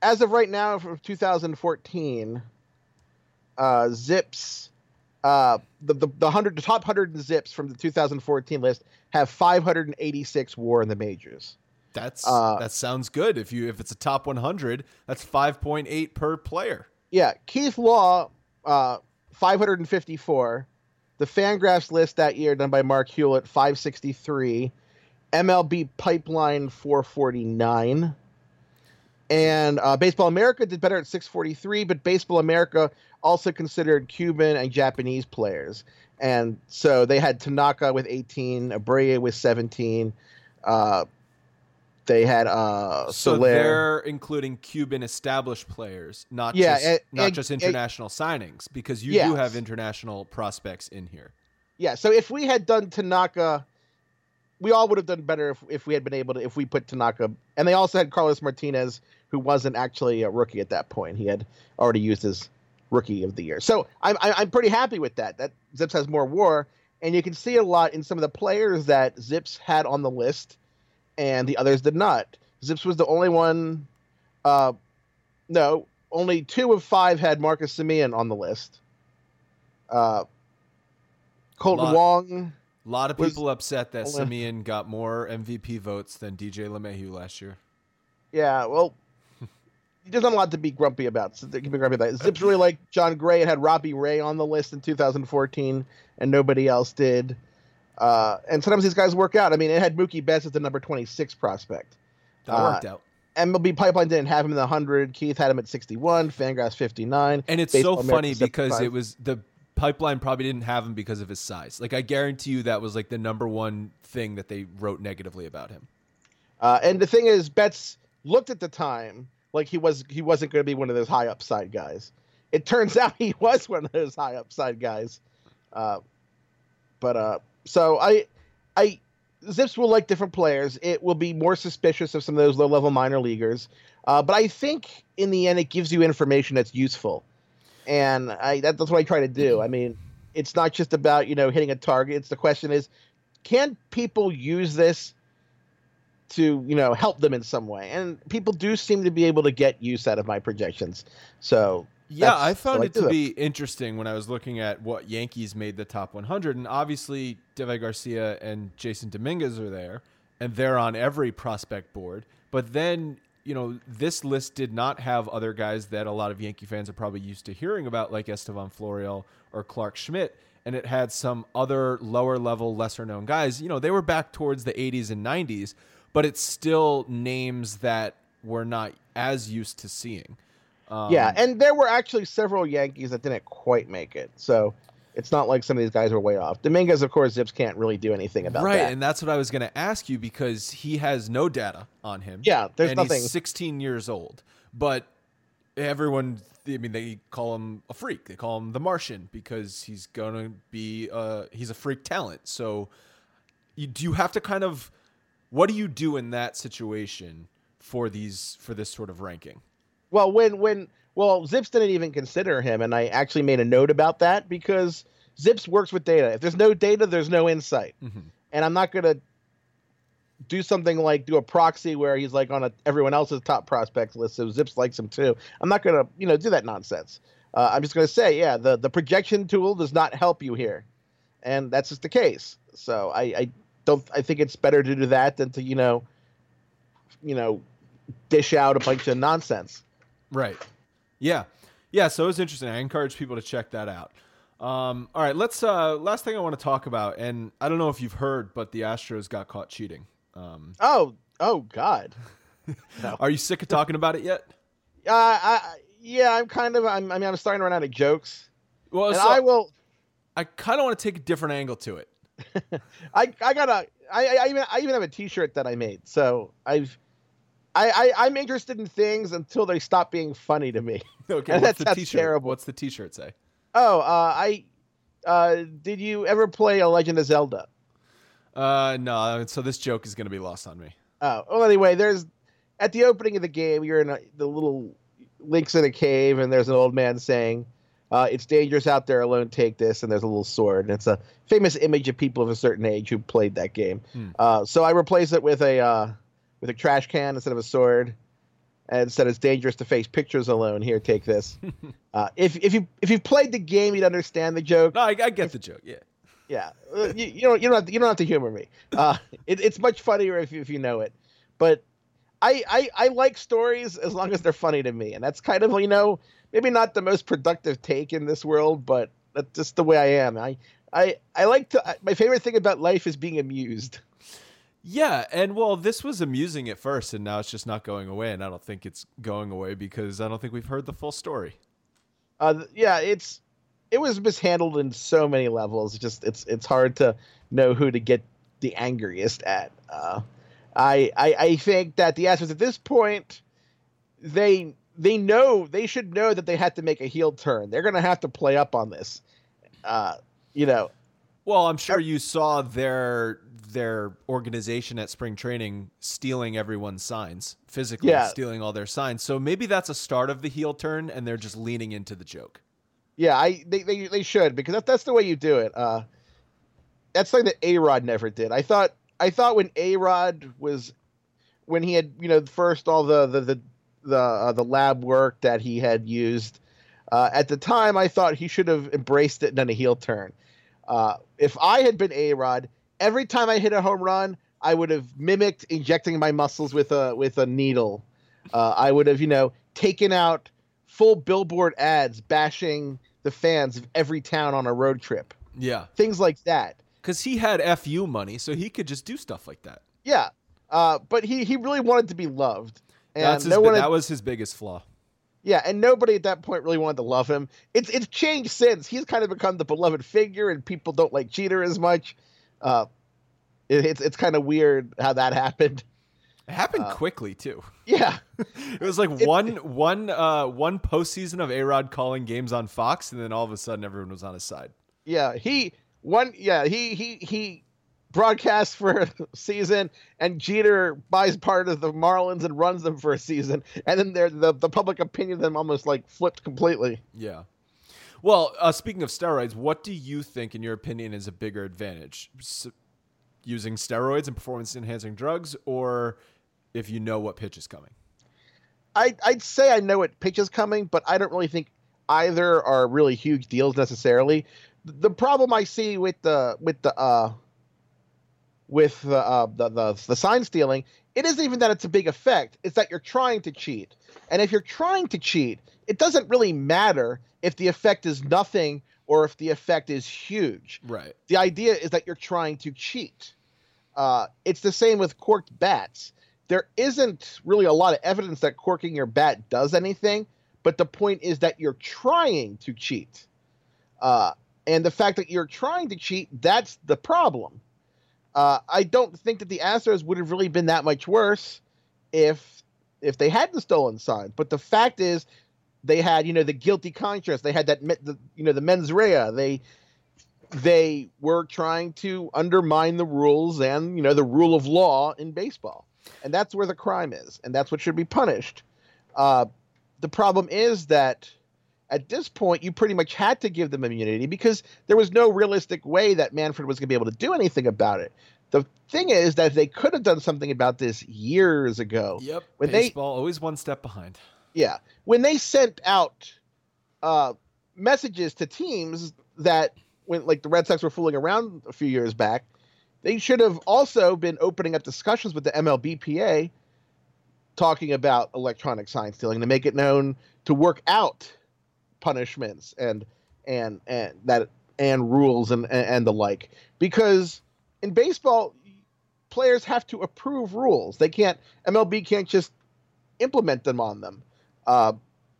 as of right now, for 2014, uh, ZiPS uh, the, the the hundred the top hundred ZiPS from the 2014 list have 586 WAR in the majors. That's Uh, that sounds good. If you if it's a top 100, that's 5.8 per player. Yeah, Keith Law, uh, 554. The FanGraphs list that year done by Marc Hulet, 563. MLB Pipeline, 449. And uh, Baseball America did better at 643, but Baseball America also considered Cuban and Japanese players. And so they had Tanaka with 18, Abreu with 17. Uh, they had uh, So Soler. they're including Cuban established players, not Yeah, just and- not and- just international signings, because you Yes. do have international prospects in here. Yeah, so if we had done Tanaka, we all would have done better if, if we had been able to if we put Tanaka and they also had Carlos Martinez, who wasn't actually a rookie at that point. He had already used his rookie of the year. So I'm I'm pretty happy with that. That ZiPS has more war, and you can see a lot in some of the players that ZiPS had on the list, and the others did not. ZiPS was the only one. Uh, no, only two of five had Marcus Semien on the list. Uh, Kolten Lot. Wong. A lot of people upset that Hold on. Simeon got more MVP votes than DJ LeMahieu last year. Yeah, well, there's not a lot to be grumpy about. So they can be grumpy about. ZiPS really like Jon Gray. and had Robbie Ray on the list in 2014, and nobody else did. Uh, and sometimes these guys work out. I mean, it had Mookie Betts as the number 26 prospect. That Uh, worked out. MLB Pipeline didn't have him in the 100. Keith had him at 61. FanGraphs 59. And it's Baseball so America funny because 75. it was the pipeline probably didn't have him because of his size. Like I guarantee you that was like the number one thing that they wrote negatively about him. Uh, and the thing is, Betts looked at the time like he was he wasn't going to be one of those high upside guys. It turns out he was one of those high upside guys. Uh, but uh, so I, I ZiPS will like different players. It will be more suspicious of some of those low level minor leaguers. Uh, but I think in the end, it gives you information that's useful, and I that, that's what I try to do. I mean, it's not just about you know hitting a target. It's the question is, can people use this to you know help them in some way? And people do seem to be able to get use out of my projections. So Yeah, that's- I found it to be interesting when I was looking at what Yankees made the top 100, and obviously Deivi Garcia and Jasson Dominguez are there, and they're on every prospect board. But then, you know, this list did not have other guys that a lot of Yankee fans are probably used to hearing about, like Estevan Florial or Clarke Schmidt, and it had some other lower level, lesser known guys. You know, they were back towards the 80s and 90s, but it's still names that we're not as used to seeing. Um, yeah, and there were actually several Yankees that didn't quite make it. So it's not like some of these guys were way off. Dominguez, of course, ZiPS can't really do anything about right, that. Right, and that's what I was going to ask you because he has no data on him. Yeah, there's and nothing- He's 16 years old, but everyone, I mean, they call him a freak. They call him the Martian because he's going to be, uh, he's a freak talent. So, you, do you have to kind of, what do you do in that situation for these for this sort of ranking? Well, when when well, ZiPS didn't even consider him, and I actually made a note about that because ZiPS works with data. If there's no data, there's no insight, and I'm not gonna do something like do a proxy where he's like on a, everyone else's top prospects list, so Zips likes him too. I'm not gonna you know do that nonsense. Uh, I'm just gonna say, yeah, the the projection tool does not help you here, and that's just the case. So I, I don't. I think it's better to do that than to you know, you know, dish out a bunch of nonsense. Right. Yeah. Yeah. So it was interesting. I encourage people to check that out. Um, all right. Let's. Uh, last thing I want to talk about, and I don't know if you've heard, but the Astros got caught cheating. Um, Oh, oh God. Are you sick of talking about it yet? Uh, I, yeah, I'm kind of. I'm, I mean, I'm starting to run out of jokes, Well, so I will. I kind of want to take a different angle to it. I, I gotta. I, I even, I even have a T-shirt that I made. So I've, I, I, I'm interested in things until they stop being funny to me. Okay. And what's that the T-shirt? terrible. What's the T-shirt say? Oh, uh, I. Uh, did you ever play A Legend of Zelda? Uh, no. So this joke is going to be lost on me. Oh, well, anyway, there's at the opening of the game, you're in a, the little links in a cave, and there's an old man saying, uh, "It's dangerous out there alone. Take this." And there's a little sword, and it's a famous image of people of a certain age who played that game. Uh, so I replace it with a uh, with a trash can instead of a sword, and said it's dangerous to face pictures alone. Here, take this. uh, if if you if you've played the game, you'd understand the joke. No, I, I get the joke. Yeah. Yeah, uh, you, you don't you don't have to, you don't have to humor me. Uh, it, it's much funnier if you, if you know it. But I, I I like stories as long as they're funny to me, and that's kind of you know maybe not the most productive take in this world, but that's just the way I am. I I I like to. My favorite thing about life is being amused. Yeah, and well, this was amusing at first, and now it's just not going away, and I don't think it's going away because I don't think we've heard the full story. Uh, yeah, it's it was mishandled in so many levels. Just it's it's hard to know who to get the angriest at. Uh, I, I I think that the Astros at this point, they they know they should know that they had to make a heel turn. They're going to have to play up on this. Uh, you know. Well, I'm sure you saw their their organization at spring training stealing everyone's signs, physically Yeah. stealing all their signs. So maybe that's a start of the heel turn, and they're just leaning into the joke. Yeah, I they they, they should because that, that's the way you do it. Uh, that's something that A Rod never did. I thought I thought when A Rod was when he had you know first all the the the the, uh, the lab work that he had used uh, at the time, I thought he should have embraced it and done a heel turn. Uh, if I had been A Rod, every time I hit a home run, I would have mimicked injecting my muscles with a with a needle. Uh, I would have you know taken out full billboard ads bashing the fans of every town on a road trip. Yeah, Things like that. because he had fu money, so he could just do stuff like that. Yeah. Uh, but he, he really wanted to be loved. And That's his, no one had- that was his biggest flaw. Yeah, and nobody at that point really wanted to love him. It's it's changed since. He's kind of become the beloved figure, and people don't like Cheater as much. Uh, it, it's it's kind of weird how that happened. It happened Uh, quickly too. Yeah, It was like one one uh one postseason of A Rod calling games on Fox, and then all of a sudden everyone was on his side. yeah. He one yeah he he he broadcasts for a season, and Jeter buys part of the Marlins and runs them for a season, and then the the public opinion of them almost like flipped completely. Yeah. Well, uh, speaking of steroids, what do you think, in your opinion, is a bigger advantage? S- using steroids and performance enhancing drugs, or if you know what pitch is coming? I, I'd say I know what pitch is coming, but I don't really think either are really huge deals necessarily. The problem I see with the with the uh, with the, uh, the the the sign stealing, it isn't even that it's a big effect. It's that you're trying to cheat, and if you're trying to cheat, it doesn't really matter if the effect is nothing or if the effect is huge. Right. The idea is that you're trying to cheat. Uh, it's the same with corked bats. There isn't really a lot of evidence that corking your bat does anything, but the point is that you're trying to cheat. Uh, and the fact that you're trying to cheat, that's the problem. Uh, I don't think that the Astros would have really been that much worse if if they hadn't stolen signs. But the fact is, they had you know the guilty conscience. They had that the, you know the mens rea. They they were trying to undermine the rules and you know the rule of law in baseball, and that's where the crime is, and that's what should be punished. Uh, the problem is that at this point you pretty much had to give them immunity because there was no realistic way that Manfred was going to be able to do anything about it. The thing is that they could have done something about this years ago. Yep. When they- Baseball always one step behind. Yeah. When they sent out uh, messages to teams that when like the Red Sox were fooling around a few years back, they should have also been opening up discussions with the MLBPA talking about electronic sign stealing to make it known to work out punishments and and and that and rules and and, the like because in baseball players have to approve rules they can't mlb can't just implement them on them uh,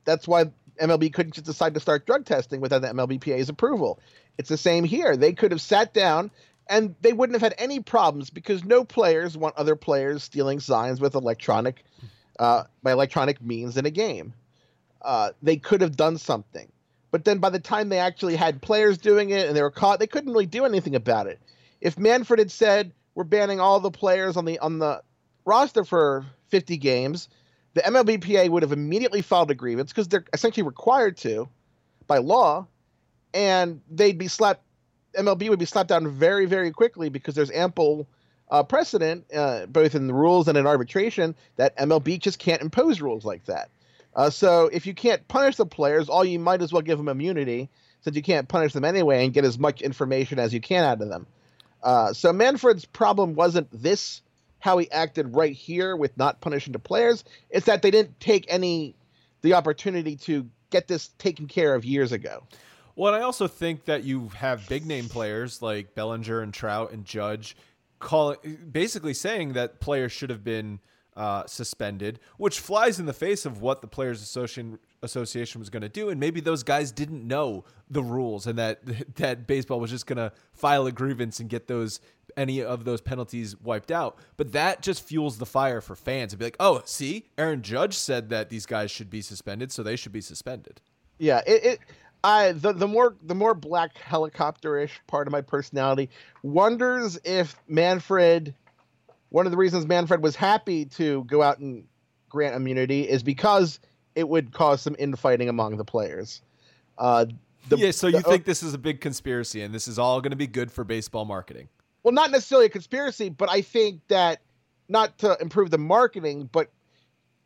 that's why MLB couldn't just decide to start drug testing without the MLBPA's approval. It's the same here. They could have sat down and they wouldn't have had any problems because no players want other players stealing signs with electronic uh, by electronic means in a game. Uh, they could have done something, but then by the time they actually had players doing it and they were caught, they couldn't really do anything about it. If Manfred had said we're banning all the players on the on the roster for 50 games, the MLBPA would have immediately filed a grievance because they're essentially required to by law, and they'd be slapped. MLB would be slapped down very, very quickly because there's ample uh, precedent, uh, both in the rules and in arbitration, that MLB just can't impose rules like that. Uh, so if you can't punish the players, all you might as well give them immunity, since you can't punish them anyway, and get as much information as you can out of them. Uh, so Manfred's problem wasn't this how he acted right here with not punishing the players. It's that they didn't take any the opportunity to get this taken care of years ago. Well, I also think that you have big name players like Bellinger and Trout and Judge calling basically saying that players should have been uh, suspended, which flies in the face of what the Players Association association was going to do and maybe those guys didn't know the rules and that that baseball was just going to file a grievance and get those any of those penalties wiped out. But that just fuels the fire for fans. To be like oh see Aaron Judge said that these guys should be suspended so they should be suspended. Yeah it, it I the, the more the more black helicopter-ish part of my personality wonders if Manfred one of the reasons Manfred was happy to go out and grant immunity is because it would cause some infighting among the players. Uh, the, yeah, so you the, think this is a big conspiracy and this is all going to be good for baseball marketing? Well, not necessarily a conspiracy, but I think that not to improve the marketing, but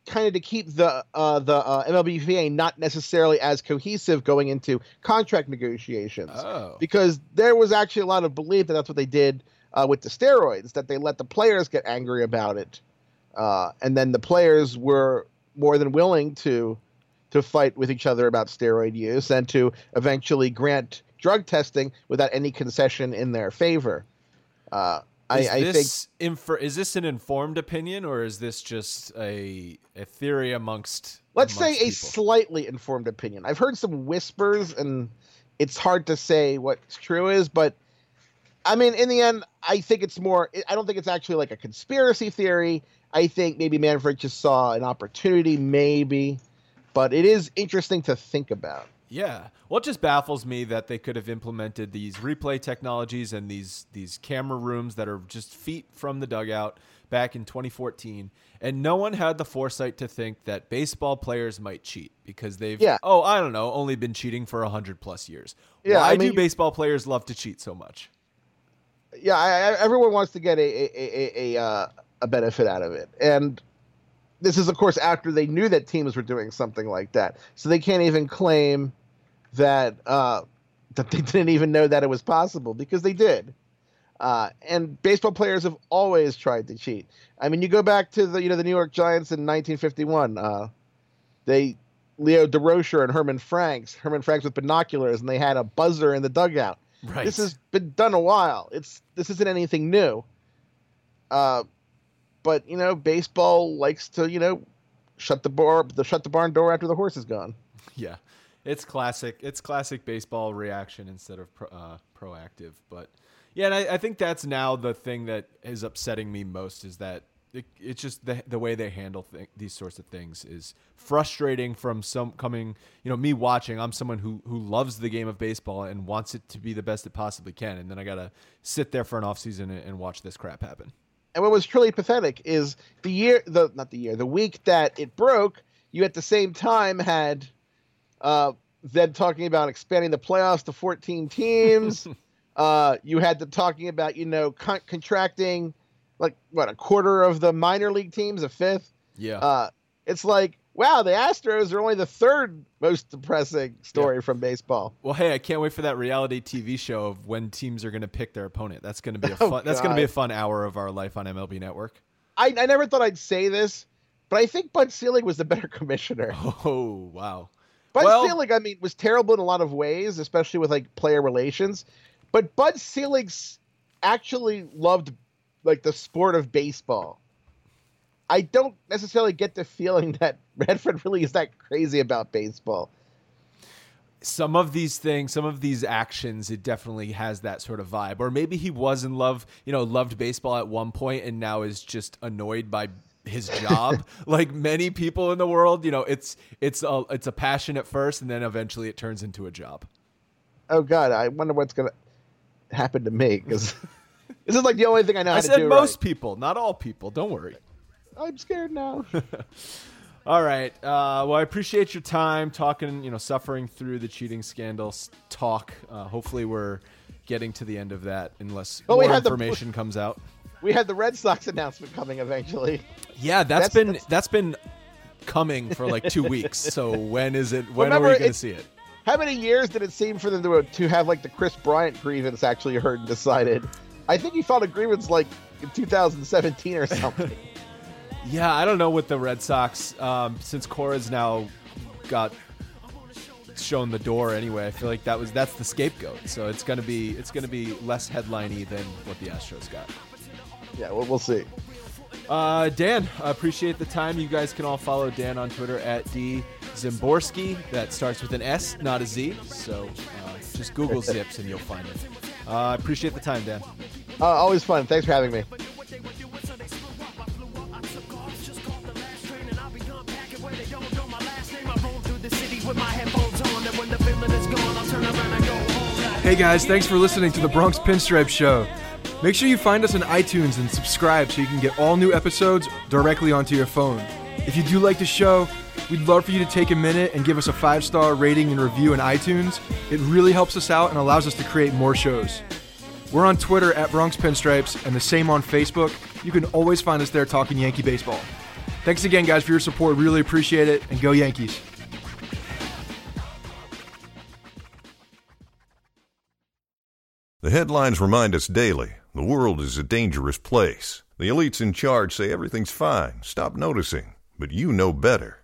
kind of to keep the uh, the uh, MLBPA not necessarily as cohesive going into contract negotiations. Oh. Because there was actually a lot of belief that that's what they did uh, with the steroids, that they let the players get angry about it, uh, and then the players were more than willing to to fight with each other about steroid use and to eventually grant drug testing without any concession in their favor. Uh, is I, I this think infer- is this an informed opinion or is this just a a theory amongst let's amongst say people? a slightly informed opinion. I've heard some whispers and it's hard to say what's true is, but I mean, in the end, I think it's more. I don't think it's actually like a conspiracy theory. I think maybe Manfred just saw an opportunity, maybe, but it is interesting to think about. Yeah. Well, it just baffles me that they could have implemented these replay technologies and these these camera rooms that are just feet from the dugout back in 2014, and no one had the foresight to think that baseball players might cheat because they've yeah. oh I don't know only been cheating for hundred plus years. Yeah, Why I mean, do baseball players love to cheat so much? Yeah, I, I, everyone wants to get a a, a, a, uh, a benefit out of it. And this is, of course, after they knew that teams were doing something like that. So they can't even claim that uh, that they didn't even know that it was possible because they did. Uh, and baseball players have always tried to cheat. I mean, you go back to the you know the New York Giants in 1951. Uh, they Leo Durocher and Herman Franks, Herman Franks with binoculars, and they had a buzzer in the dugout. Right. This has been done a while. It's this isn't anything new. Uh, but you know, baseball likes to you know shut the bar the shut the barn door after the horse is gone. Yeah, it's classic. It's classic baseball reaction instead of pro, uh, proactive. But yeah, and I, I, think that's now the thing that is upsetting me most is that it, it's just the the way they handle th- these sorts of things is frustrating. From some coming, you know, me watching. I'm someone who who loves the game of baseball and wants it to be the best it possibly can, and then I gotta sit there for an off season and, and watch this crap happen. And what was truly pathetic is the year, the not the year, the week that it broke, you at the same time had uh, them talking about expanding the playoffs to 14 teams. uh, you had them talking about, you know, con- contracting like what a quarter of the minor league teams, a fifth. Yeah. Uh, it's like wow, the Astros are only the third most depressing story yeah. from baseball. Well, hey, I can't wait for that reality TV show of when teams are going to pick their opponent. That's going to be a fun. Oh, that's going to be a fun hour of our life on MLB Network. I, I never thought I'd say this, but I think Bud Selig was the better commissioner. Oh wow. Bud well, Selig, I mean, was terrible in a lot of ways, especially with like player relations. But Bud Selig's actually loved like the sport of baseball. I don't necessarily get the feeling that Redford really is that crazy about baseball. Some of these things, some of these actions, it definitely has that sort of vibe. Or maybe he was in love, you know, loved baseball at one point and now is just annoyed by his job. like many people in the world, you know, it's it's a it's a passion at first and then eventually it turns into a job. Oh God, I wonder what's gonna happen to me because this is like the only thing I know. I said most right. people, not all people. Don't worry. I'm scared now. All right. Uh, well, I appreciate your time talking, you know, suffering through the cheating scandals talk. Uh, hopefully, we're getting to the end of that unless well, more information the, comes out. we had the Red Sox announcement coming eventually. Yeah, that's, That's- been that's- that's been coming for like two weeks. So when is it? When Remember, are we going to see it? How many years did it seem for them to, to have like the Kris Bryant grievance actually heard and decided? I think he filed a grievance like in 2017 or something. Yeah, I don't know what the Red Sox um, since Cora's now got shown the door anyway. I feel like that was that's the scapegoat. So it's gonna be it's gonna be less headliney than what the Astros got. yeah, well, we'll see. Uh, Dan, I appreciate the time. You guys can all follow Dan on Twitter at D Szymborski. That starts with an S, not a Z. So uh, just Google ZiPS and you'll find it. Uh, I appreciate the time, Dan. Uh, always fun. Thanks for having me. Hey guys, thanks for listening to the Bronx Pinstripe Show. Make sure you find us on iTunes and subscribe so you can get all new episodes directly onto your phone. If you do like the show, we'd love for you to take a minute and give us a five star rating and review in iTunes. It really helps us out and allows us to create more shows. We're on Twitter at Bronx Pinstripes and the same on Facebook. You can always find us there talking Yankee baseball. Thanks again, guys, for your support. Really appreciate it, and go Yankees. The headlines remind us daily the world is a dangerous place. The elites in charge say everything's fine, stop noticing. But you know better.